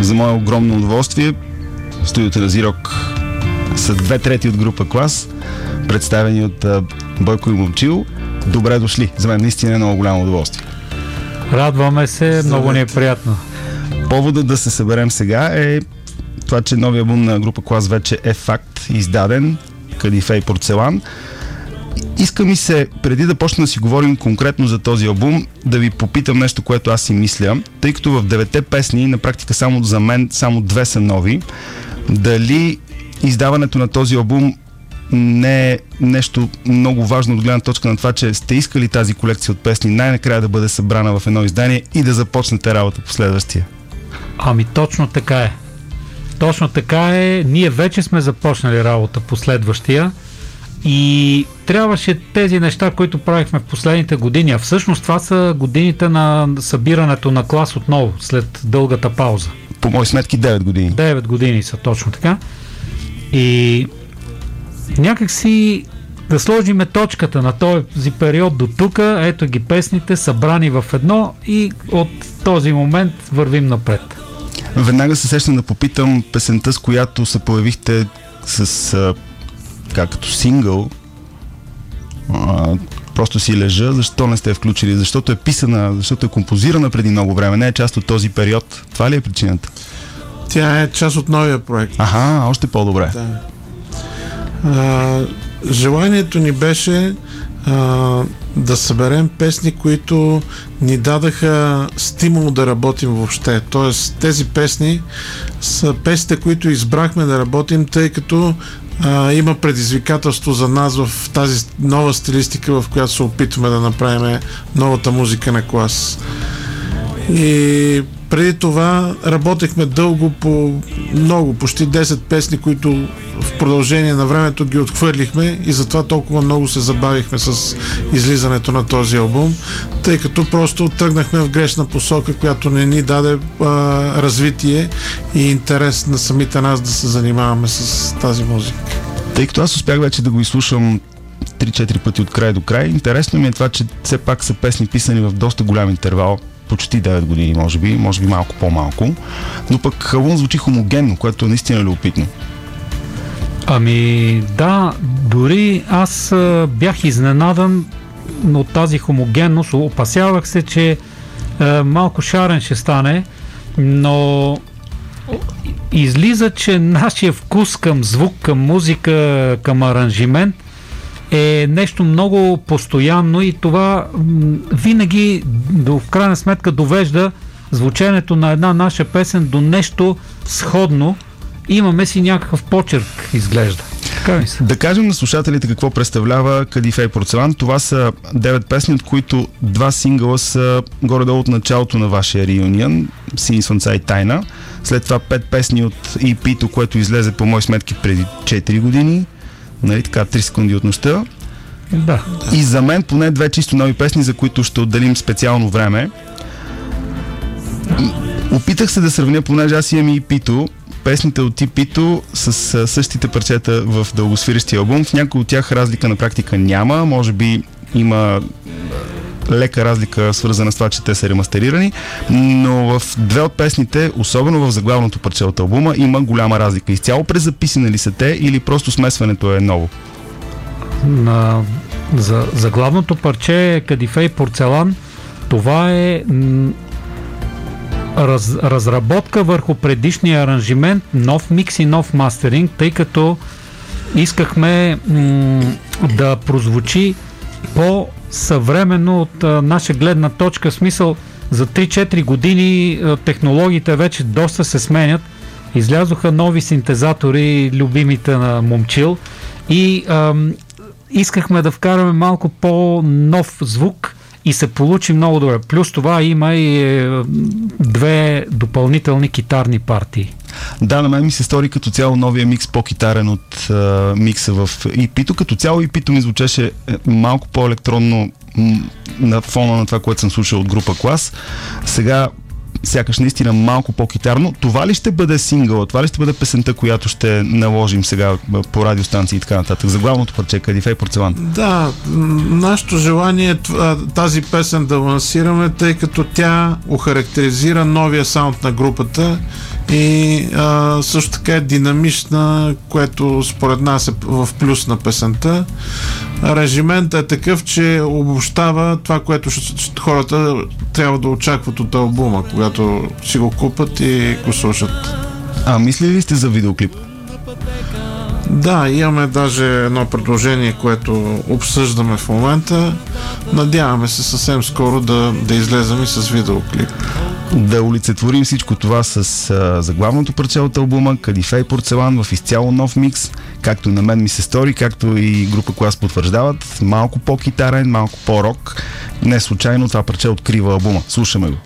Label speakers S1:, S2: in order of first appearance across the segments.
S1: За мое огромно удоволствие, студиото на Зирок са две трети от група клас, представени от Бойко и Момчил. Добре дошли. За мен наистина е много голямо удоволствие.
S2: Радваме се, много ни е приятно.
S1: Поводът да се съберем сега е това, че новия албум на група Клас вече е факт, издаден, Кадифе и Порцелан. Иска ми се, преди да почнем да си говорим конкретно за този албум, да ви попитам нещо, което аз си мисля, тъй като в девете песни, на практика само за мен, само две са нови, дали издаването на този албум не е нещо много важно от гледна точка на това, че сте искали тази колекция от песни най-накрая да бъде събрана в едно издание и да започнете работа по следващия?
S2: Ами точно така е. Точно така е. Ние вече сме започнали работа по следващия и трябваше тези неща, които правихме в последните години, а всъщност това са годините на събирането на клас отново, след дългата пауза.
S1: По мои сметки 9 години.
S2: 9 години са точно така. И някак си да сложиме точката на този период до тук, ето ги песните, събрани в едно и от този момент вървим напред.
S1: Веднага се сещам да попитам песента, с която се появихте с като сингъл. А, просто си лежа, защо не сте включили? Защото е писана, защото е композирана преди много време, не е част от този период. Това ли е причината?
S3: Тя е част от новия проект.
S1: Ага, още по-добре.
S3: Да. А, желанието ни беше а, да съберем песни, които ни дадаха стимул да работим въобще. Тоест, тези песни са песните, които избрахме да работим, тъй като а, има предизвикателство за нас в тази нова стилистика, в която се опитваме да направим новата музика на клас. И преди това работехме дълго по много, почти 10 песни, които в продължение на времето ги отхвърлихме и затова толкова много се забавихме с излизането на този албум, тъй като просто тръгнахме в грешна посока, която не ни даде а, развитие и интерес на самите нас да се занимаваме с тази музика.
S1: Тъй като аз успях вече да го изслушам 3-4 пъти от край до край, интересно ми е това, че все пак са песни писани в доста голям интервал почти 9 години, може би, може би малко по-малко. Но пък Халун звучи хомогенно, което е наистина любопитно.
S2: Ами да, дори аз бях изненадан от тази хомогенност. Опасявах се, че малко шарен ще стане, но излиза, че нашия вкус към звук, към музика, към аранжимент – е нещо много постоянно и това винаги в крайна сметка довежда звученето на една наша песен до нещо сходно. Имаме си някакъв почерк, изглежда.
S1: Да кажем на слушателите какво представлява Кадифей Порцелан. Това са 9 песни, от които два сингъла са горе-долу от началото на вашия реюнион, Сини слънца и тайна. След това 5 песни от EP-то, което излезе по мои сметки преди 4 години нали така, 3 секунди от нощта.
S2: Да.
S1: И за мен поне две чисто нови песни, за които ще отделим специално време. Опитах се да сравня, понеже аз имам и Пито, песните от Типито с същите парчета в дългосвирещия албум. В някои от тях разлика на практика няма. Може би има лека разлика, свързана с това, че те са ремастерирани, но в две от песните, особено в заглавното парче от албума, има голяма разлика. Изцяло през записани ли са те или просто смесването е ново?
S2: На, за, заглавното парче Кадифей порцелан, това е раз, разработка върху предишния аранжимент, нов микс и нов мастеринг, тъй като искахме м- да прозвучи по съвременно от а, наша гледна точка, смисъл за 3-4 години а, технологиите вече доста се сменят. Излязоха нови синтезатори, любимите на Момчил и а, искахме да вкараме малко по-нов звук и се получи много добре. Плюс това има и е, две допълнителни китарни партии.
S1: Да, на мен ми се стори като цяло новия микс по-китарен от а, микса в EP-то. Като цяло EP-то ми звучеше е, малко по-електронно на фона на това, което съм слушал от група Клас. Сега сякаш наистина малко по-китарно. Това ли ще бъде сингъл? Това ли ще бъде песента, която ще наложим сега по радиостанции и така нататък? За главното парче Кадифей Порцелан.
S3: Да, нашето желание е тази песен да лансираме, тъй като тя охарактеризира новия саунд на групата и а, също така е динамична, което според нас е в плюс на песента. Режиментът е такъв, че обобщава това, което хората трябва да очакват от албума, когато си го купат и го слушат.
S2: А мислили ли сте за видеоклип?
S3: Да, имаме даже едно предложение, което обсъждаме в момента. Надяваме се съвсем скоро да, да излезем и с видеоклип.
S2: Да олицетворим всичко това с а, заглавното парче от албума Кадифей порцелан в изцяло нов микс, както на мен ми се стори, както и група Клас потвърждават. Малко по-китарен, малко по-рок. Не случайно това парче открива албума. Слушаме го.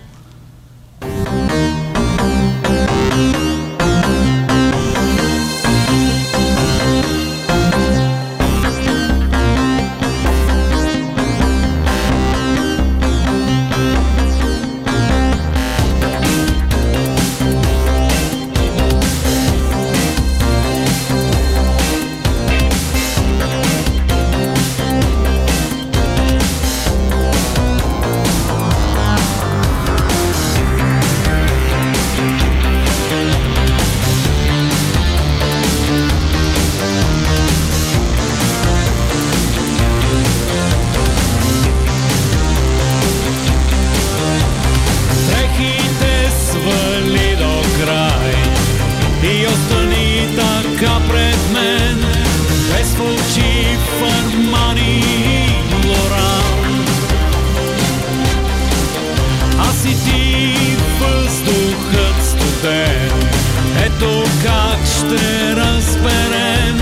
S2: Ето как ще разберем.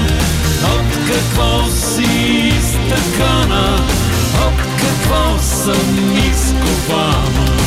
S2: От какво си изтъкана От какво съм изкована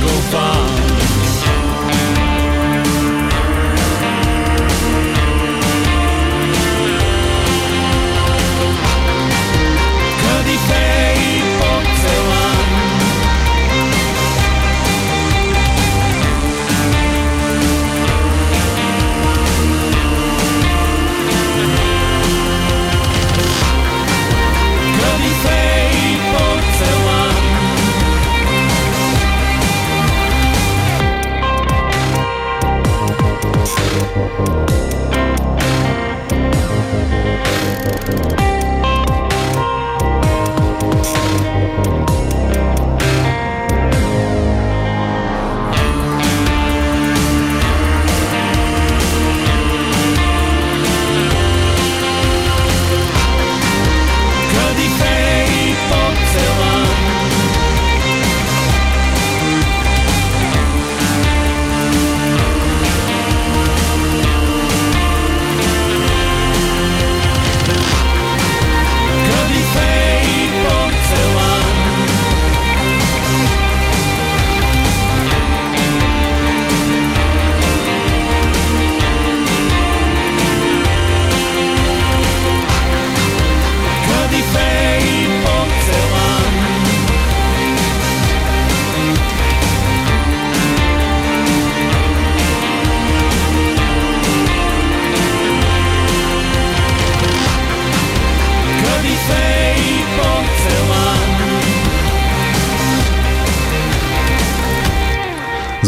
S2: go far.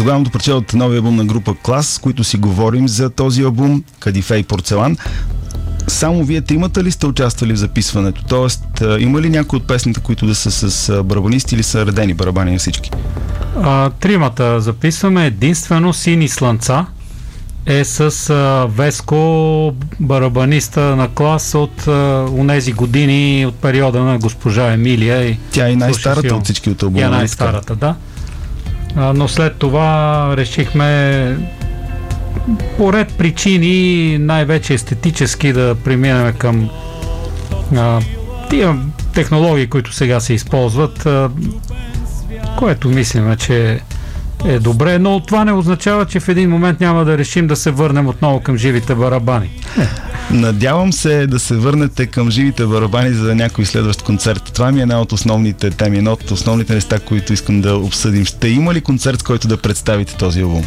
S1: Заглавното парче от новия албум на група Клас, с които си говорим за този албум Кадифе и Порцелан. Само вие тримата ли сте участвали в записването? Тоест, има ли някои от песните, които да са с барабанисти или са редени барабани на всички?
S2: А, тримата записваме. Единствено Сини Слънца е с а, Веско, барабаниста на клас от а, унези години от периода на госпожа Емилия. И
S1: Тя е най-старата от всички от албума.
S2: Тя е най-старата, да. Но след това решихме по ред причини, най-вече естетически, да преминем към а, тия технологии, които сега се използват, а, което мислиме, че е добре, но това не означава, че в един момент няма да решим да се върнем отново към живите барабани.
S1: Надявам се да се върнете към живите барабани за някой следващ концерт. Това ми е една от основните теми, една от основните неща, които искам да обсъдим. Ще има ли концерт, който да представите този албум?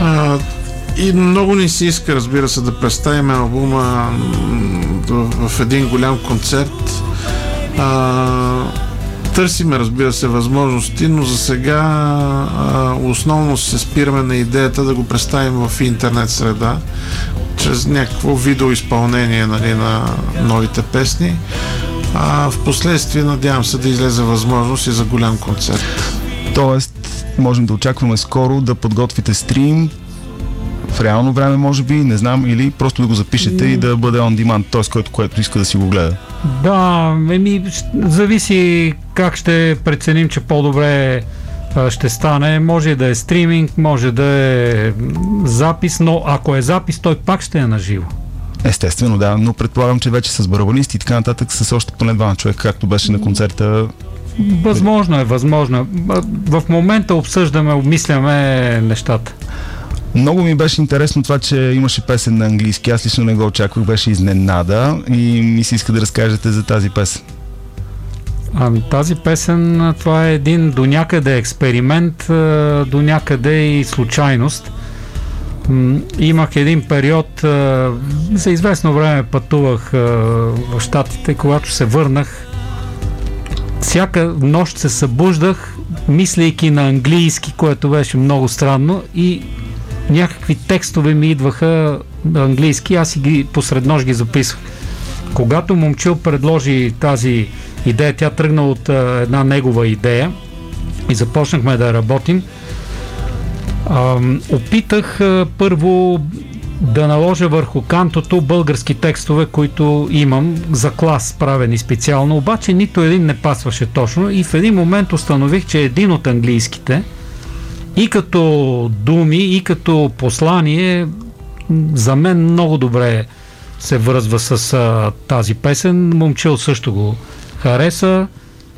S3: А, и много ни се иска, разбира се, да представим албума в един голям концерт. А, търсиме, разбира се, възможности, но за сега а, основно се спираме на идеята да го представим в интернет среда, чрез някакво видеоизпълнение нали, на новите песни. А в последствие надявам се да излезе възможност и за голям концерт.
S1: Тоест, можем да очакваме скоро да подготвите стрим в реално време, може би, не знам, или просто да го запишете и да бъде on demand, т.е. който, което иска да си го гледа.
S2: Да, еми, зависи как ще преценим, че по-добре ще стане. Може да е стриминг, може да е запис, но ако е запис, той пак ще е на живо.
S1: Естествено, да, но предполагам, че вече с барабанисти и така нататък с още поне два човека, както беше на концерта.
S2: Възможно е, възможно е. В момента обсъждаме, обмисляме нещата.
S1: Много ми беше интересно това, че имаше песен на английски. Аз лично не го очаквах, беше изненада и ми се иска да разкажете за тази песен.
S2: Ами тази песен, това е един до някъде експеримент, до някъде и случайност. Имах един период, за известно време пътувах в Штатите, когато се върнах. Всяка нощ се събуждах, мислейки на английски, което беше много странно и някакви текстове ми идваха английски, аз и ги посред нощ ги записвах. Когато Момчил предложи тази идея, тя тръгна от а, една негова идея и започнахме да работим. А, опитах а, първо да наложа върху кантото български текстове, които имам за клас правени специално, обаче нито един не пасваше точно и в един момент установих, че един от английските – и като думи, и като послание, за мен много добре се връзва с а, тази песен. Момчил също го хареса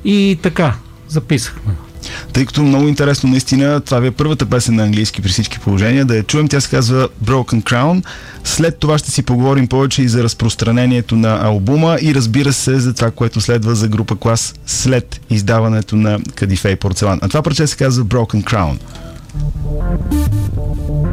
S2: и така, записахме.
S1: Тъй като много интересно, наистина, това ви е първата песен на английски при всички положения, да я чуем, тя се казва Broken Crown. След това ще си поговорим повече и за разпространението на албума и разбира се за това, което следва за група клас след издаването на Кадифе и Порцелан. А това парче се казва Broken Crown.
S4: Música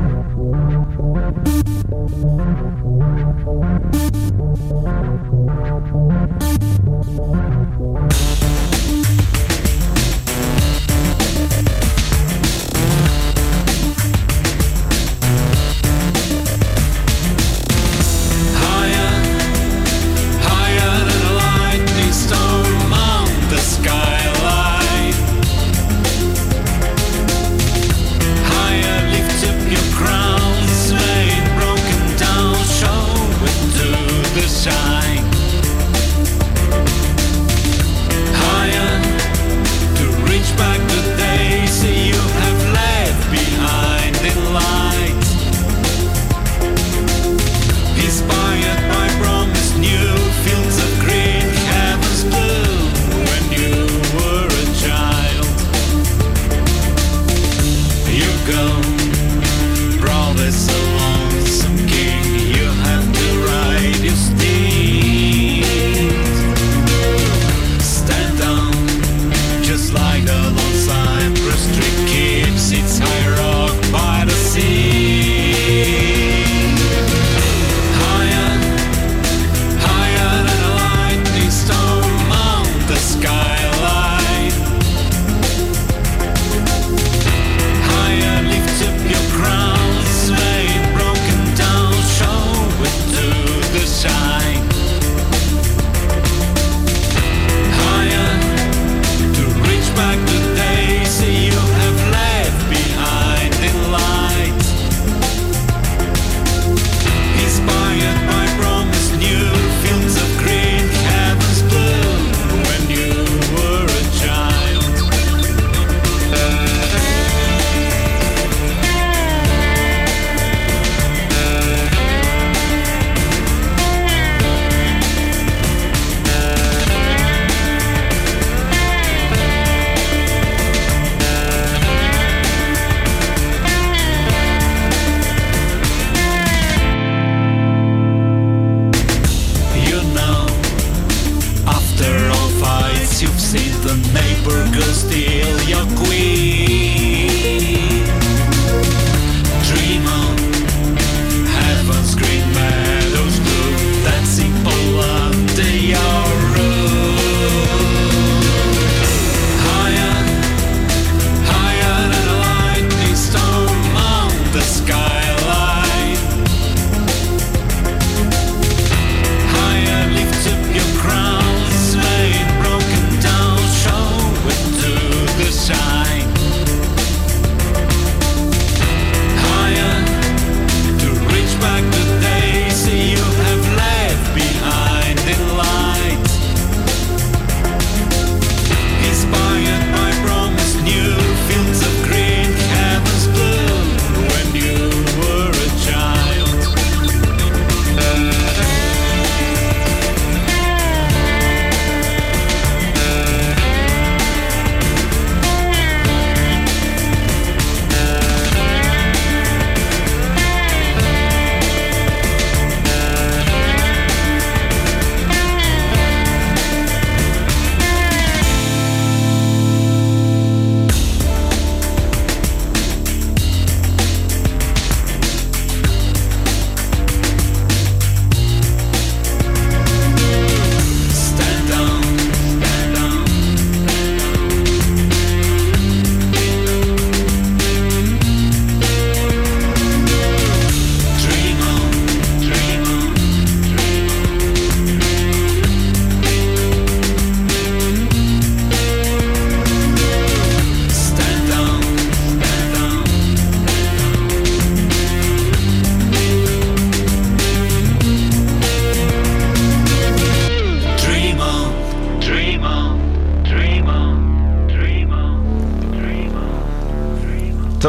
S1: go.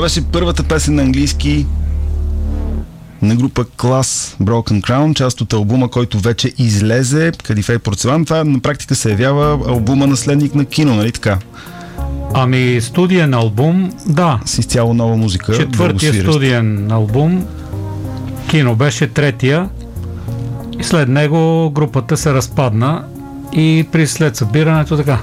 S1: Беше първата песен на английски на група Class Broken Crown, част от албума, който вече излезе, Кадифей Порцелан. Това на практика се явява албума наследник на кино, нали така?
S2: Ами студиен албум, да.
S1: С изцяло нова музика.
S2: Четвъртия студиен албум. Кино беше третия. И след него групата се разпадна и при след събирането така.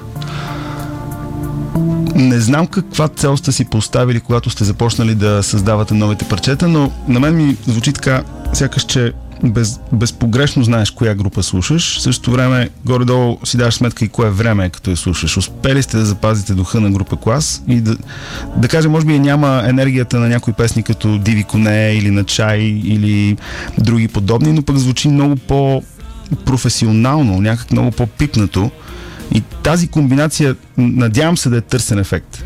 S1: Не знам каква цел сте си поставили, когато сте започнали да създавате новите парчета, но на мен ми звучи така, сякаш, че без, безпогрешно знаеш коя група слушаш. В същото време, горе-долу си даваш сметка и кое време е като я слушаш. Успели сте да запазите духа на група клас и да, да кажем, може би няма енергията на някои песни като Диви коне или на чай или други подобни, но пък звучи много по професионално, някак много по-пипнато. И тази комбинация, надявам се да е търсен ефект.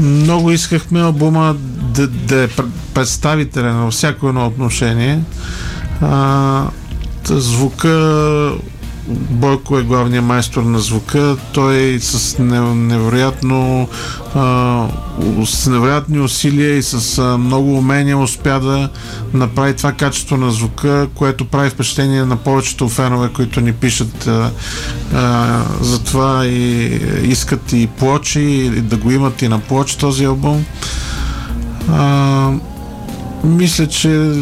S3: Много искахме албума да, да е пр- представителен във всяко едно отношение. А, звука Бойко е главният майстор на звука. Той с не- невероятно с невероятни усилия и с много умения успя да направи това качество на звука, което прави впечатление на повечето фенове, които ни пишат а, за това и искат и плочи, и да го имат и на плоч този албум. А, мисля, че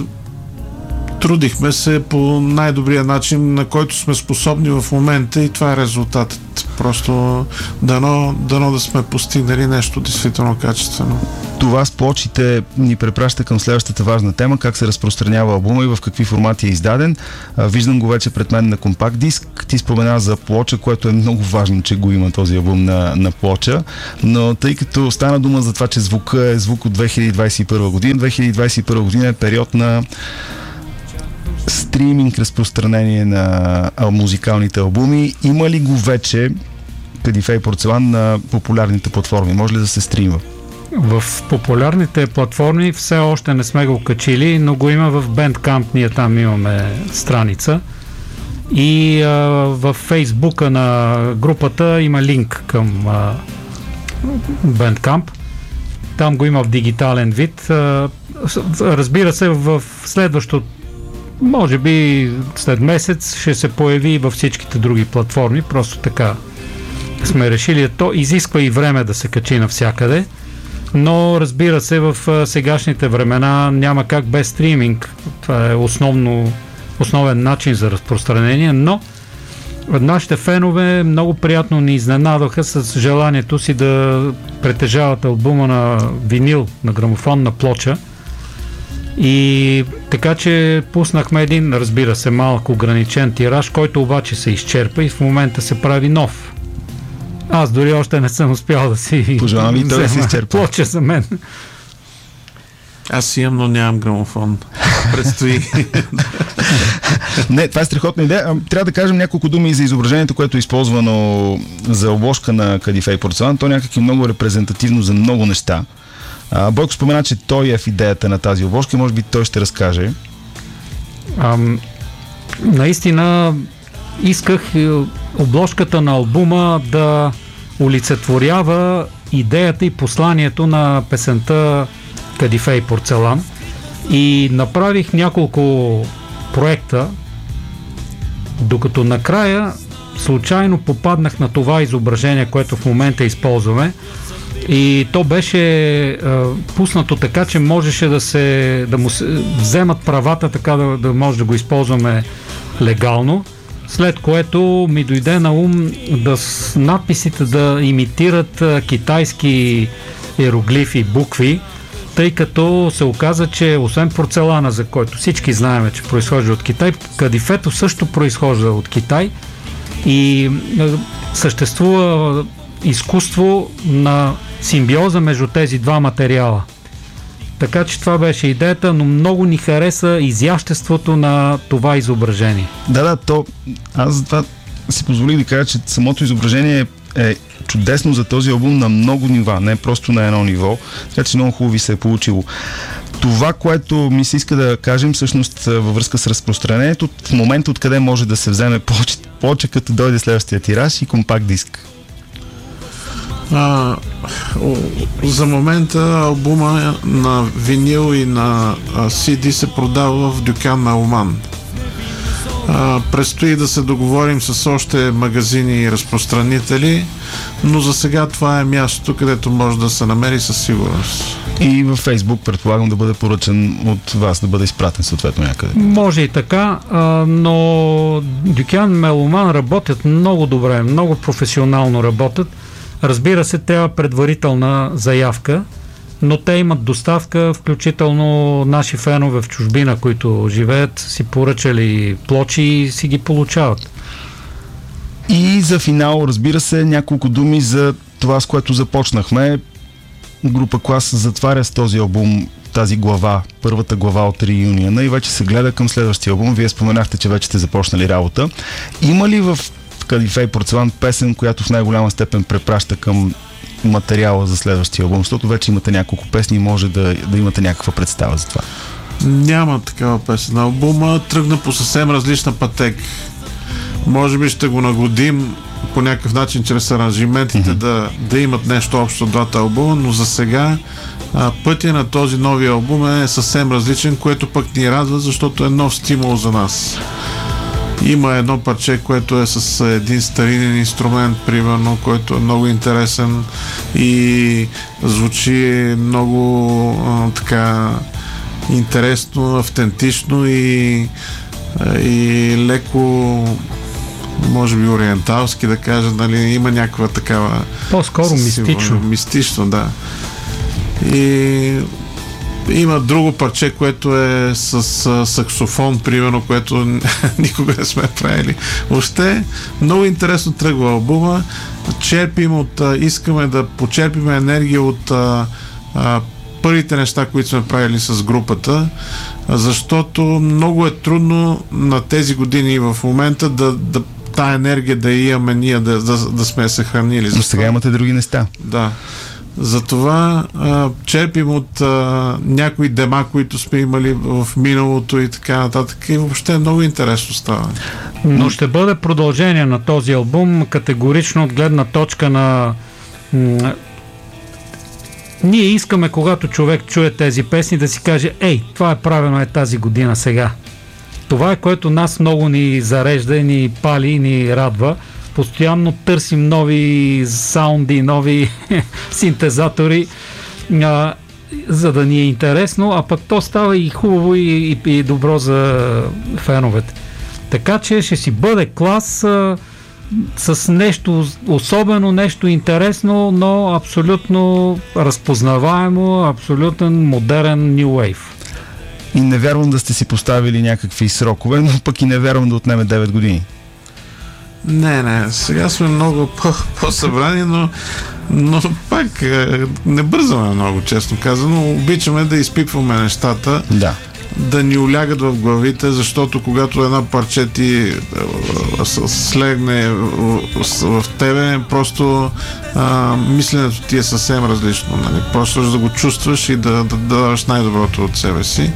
S3: трудихме се по най-добрия начин, на който сме способни в момента и това е резултатът. Просто дано, дано да сме постигнали нещо действително качествено.
S1: Това с плочите ни препраща към следващата важна тема, как се разпространява албума и в какви формати е издаден. Виждам го вече пред мен на компакт диск. Ти спомена за плоча, което е много важно, че го има този албум на, на плоча. Но тъй като стана дума за това, че звука е звук от 2021 година, 2021 година е период на стриминг разпространение на музикалните албуми. Има ли го вече Кадифе и Порцелан на популярните платформи? Може ли да се стримва?
S2: В популярните платформи все още не сме го качили, но го има в Bandcamp, ние там имаме страница. И а, в фейсбука на групата има линк към а, Bandcamp. Там го има в дигитален вид. А, разбира се, в следващо, може би след месец, ще се появи във всичките други платформи. Просто така сме решили. То изисква и време да се качи навсякъде. Но разбира се, в сегашните времена няма как без стриминг. Това е основно, основен начин за разпространение, но нашите фенове много приятно ни изненадоха с желанието си да притежават албума на винил, на грамофонна плоча. И така че пуснахме един, разбира се, малък ограничен тираж, който обаче се изчерпа и в момента се прави нов. Аз дори още не съм успял да си
S1: Пожелавам и той да се изчерпа.
S2: плоча за мен.
S3: Аз имам, но нямам грамофон. Предстои.
S1: Не, това е страхотна идея. Трябва да кажем няколко думи и за изображението, което е използвано за обложка на Кадифе и Порцелан. То някак е много репрезентативно за много неща. А, Бойко спомена, че той е в идеята на тази обложка и може би той ще разкаже.
S2: Ам, наистина исках е, обложката на албума да олицетворява идеята и посланието на песента Кадифе и порцелан и направих няколко проекта, докато накрая случайно попаднах на това изображение, което в момента използваме и то беше е, пуснато така, че можеше да се да му се вземат правата така да, да може да го използваме легално. След което ми дойде на ум да с надписите да имитират а, китайски иероглифи, букви, тъй като се оказа, че освен порцелана, за който всички знаем, че произхожда от Китай, кадифето също произхожда от Китай и е, съществува изкуство на симбиоза между тези два материала. Така че това беше идеята, но много ни хареса изяществото на това изображение.
S1: Да, да, то аз затова си позволих да кажа, че самото изображение е чудесно за този албум на много нива, не просто на едно ниво, така че много хубаво ви се е получило. Това, което ми се иска да кажем всъщност във връзка с разпространението, в момента откъде може да се вземе повече, повече като дойде следващия тираж и компакт диск.
S3: А, за момента албума на винил и на CD се продава в Дюкан на Оман. А, предстои да се договорим с още магазини и разпространители, но за сега това е мястото, където може да се намери със сигурност.
S1: И във Фейсбук предполагам да бъде поръчан от вас, да бъде изпратен съответно някъде.
S2: Може и така, а, но Дюкян Меломан работят много добре, много професионално работят. Разбира се, трябва предварителна заявка, но те имат доставка, включително наши фенове в чужбина, които живеят, си поръчали плочи и си ги получават.
S1: И за финал, разбира се, няколко думи за това, с което започнахме. Група Клас затваря с този албум тази глава, първата глава от реюниона и вече се гледа към следващия албум. Вие споменахте, че вече сте започнали работа. Има ли в Кадифе и Порцелан песен, която в най-голяма степен препраща към материала за следващия албум? Защото вече имате няколко песни и може да, да имате някаква представа за това.
S3: Няма такава песен. Албума тръгна по съвсем различна пътека. Може би ще го нагодим по някакъв начин чрез аранжиментите да, да имат нещо общо от двата албума, но за сега а, пътя на този нови албум е съвсем различен, което пък ни радва, защото е нов стимул за нас. Има едно парче, което е с един старинен инструмент, примерно, който е много интересен и звучи много а, така интересно, автентично и, и леко може би ориенталски да кажа, нали, има някаква такава
S2: По-скоро мистично.
S3: Мистично, да. И има друго парче, което е с а, саксофон, примерно, което никога не сме правили. Въобще, много интересно тръгва албума. Черпим от, а, искаме да почерпим енергия от а, а, първите неща, които сме правили с групата. защото много е трудно на тези години в момента да, да тая енергия да имаме ние, да, да, да сме я съхранили.
S1: Но сега имате други неща.
S3: Да. Затова черпим от а, някои дема, които сме имали в миналото и така нататък. И въобще много интересно става.
S2: Но ще бъде продължение на този албум, категорично от гледна точка на. Ние искаме, когато човек чуе тези песни, да си каже: Ей, това е правено е тази година сега. Това е което нас много ни зарежда, ни пали ни радва. Постоянно търсим нови саунди, нови синтезатори, а, за да ни е интересно, а пък то става и хубаво и, и, и добро за феновете. Така че ще си бъде клас а, с нещо особено, нещо интересно, но абсолютно разпознаваемо, абсолютен модерен New Wave.
S1: И не вярвам да сте си поставили някакви срокове, но пък и не вярвам да отнеме 9 години.
S3: Не, не, сега сме много по- по-събрани, но, но пак е, не бързаме много, честно казано. Обичаме да изпипваме нещата,
S1: Да.
S3: да ни олягат в главите, защото когато една парче ти е, слегне в, тебе, просто а, мисленето ти е съвсем различно. Нали? Просто да го чувстваш и да, да, да даваш най-доброто от себе си.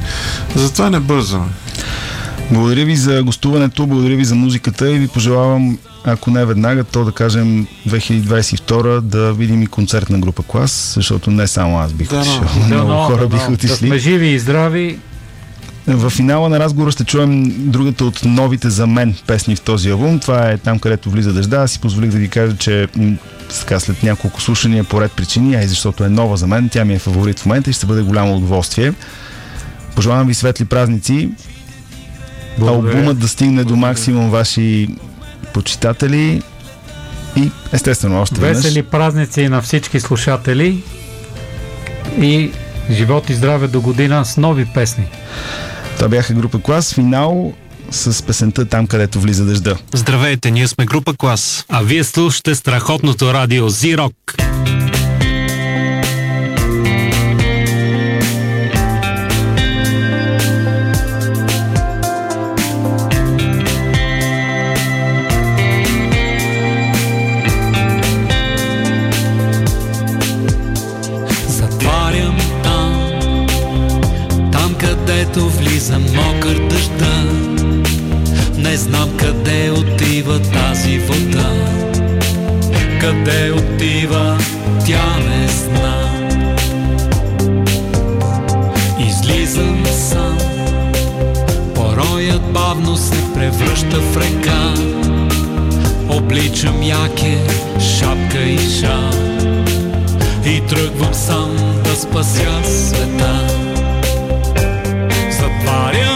S3: Затова не бързаме.
S1: Благодаря ви за гостуването, благодаря ви за музиката и ви пожелавам, ако не веднага, то да кажем 2022 да видим и концерт на група клас, защото не само аз бих
S3: Да,
S1: отишъл.
S3: да,
S1: Много
S2: Дано,
S1: хора
S2: дано,
S1: биха
S2: Да сме
S1: отишли.
S2: живи и здрави.
S1: В финала на разговора ще чуем другата от новите за мен песни в този албум. Това е там, където влиза дъжда. Аз си позволих да ви кажа, че така, след няколко слушания по ред причини, а и защото е нова за мен, тя ми е фаворит в момента и ще бъде голямо удоволствие. Пожелавам ви светли празници.
S2: Благодаря.
S1: Албумът да стигне до максимум ваши почитатели и естествено още веднъж.
S2: Весели празници на всички слушатели и живот и здраве до година с нови песни.
S1: Това бяха група клас. Финал с песента там, където влиза дъжда.
S5: Здравейте, ние сме група клас. А вие слушате страхотното радио Зирок.
S4: Влиза мокър дъжда. Не знам къде отива тази вода. Къде отива, тя не зна. Излизам сам, пороят бавно се превръща в река. Обличам яке, шапка и шал и тръгвам сам да спася света.
S2: 马列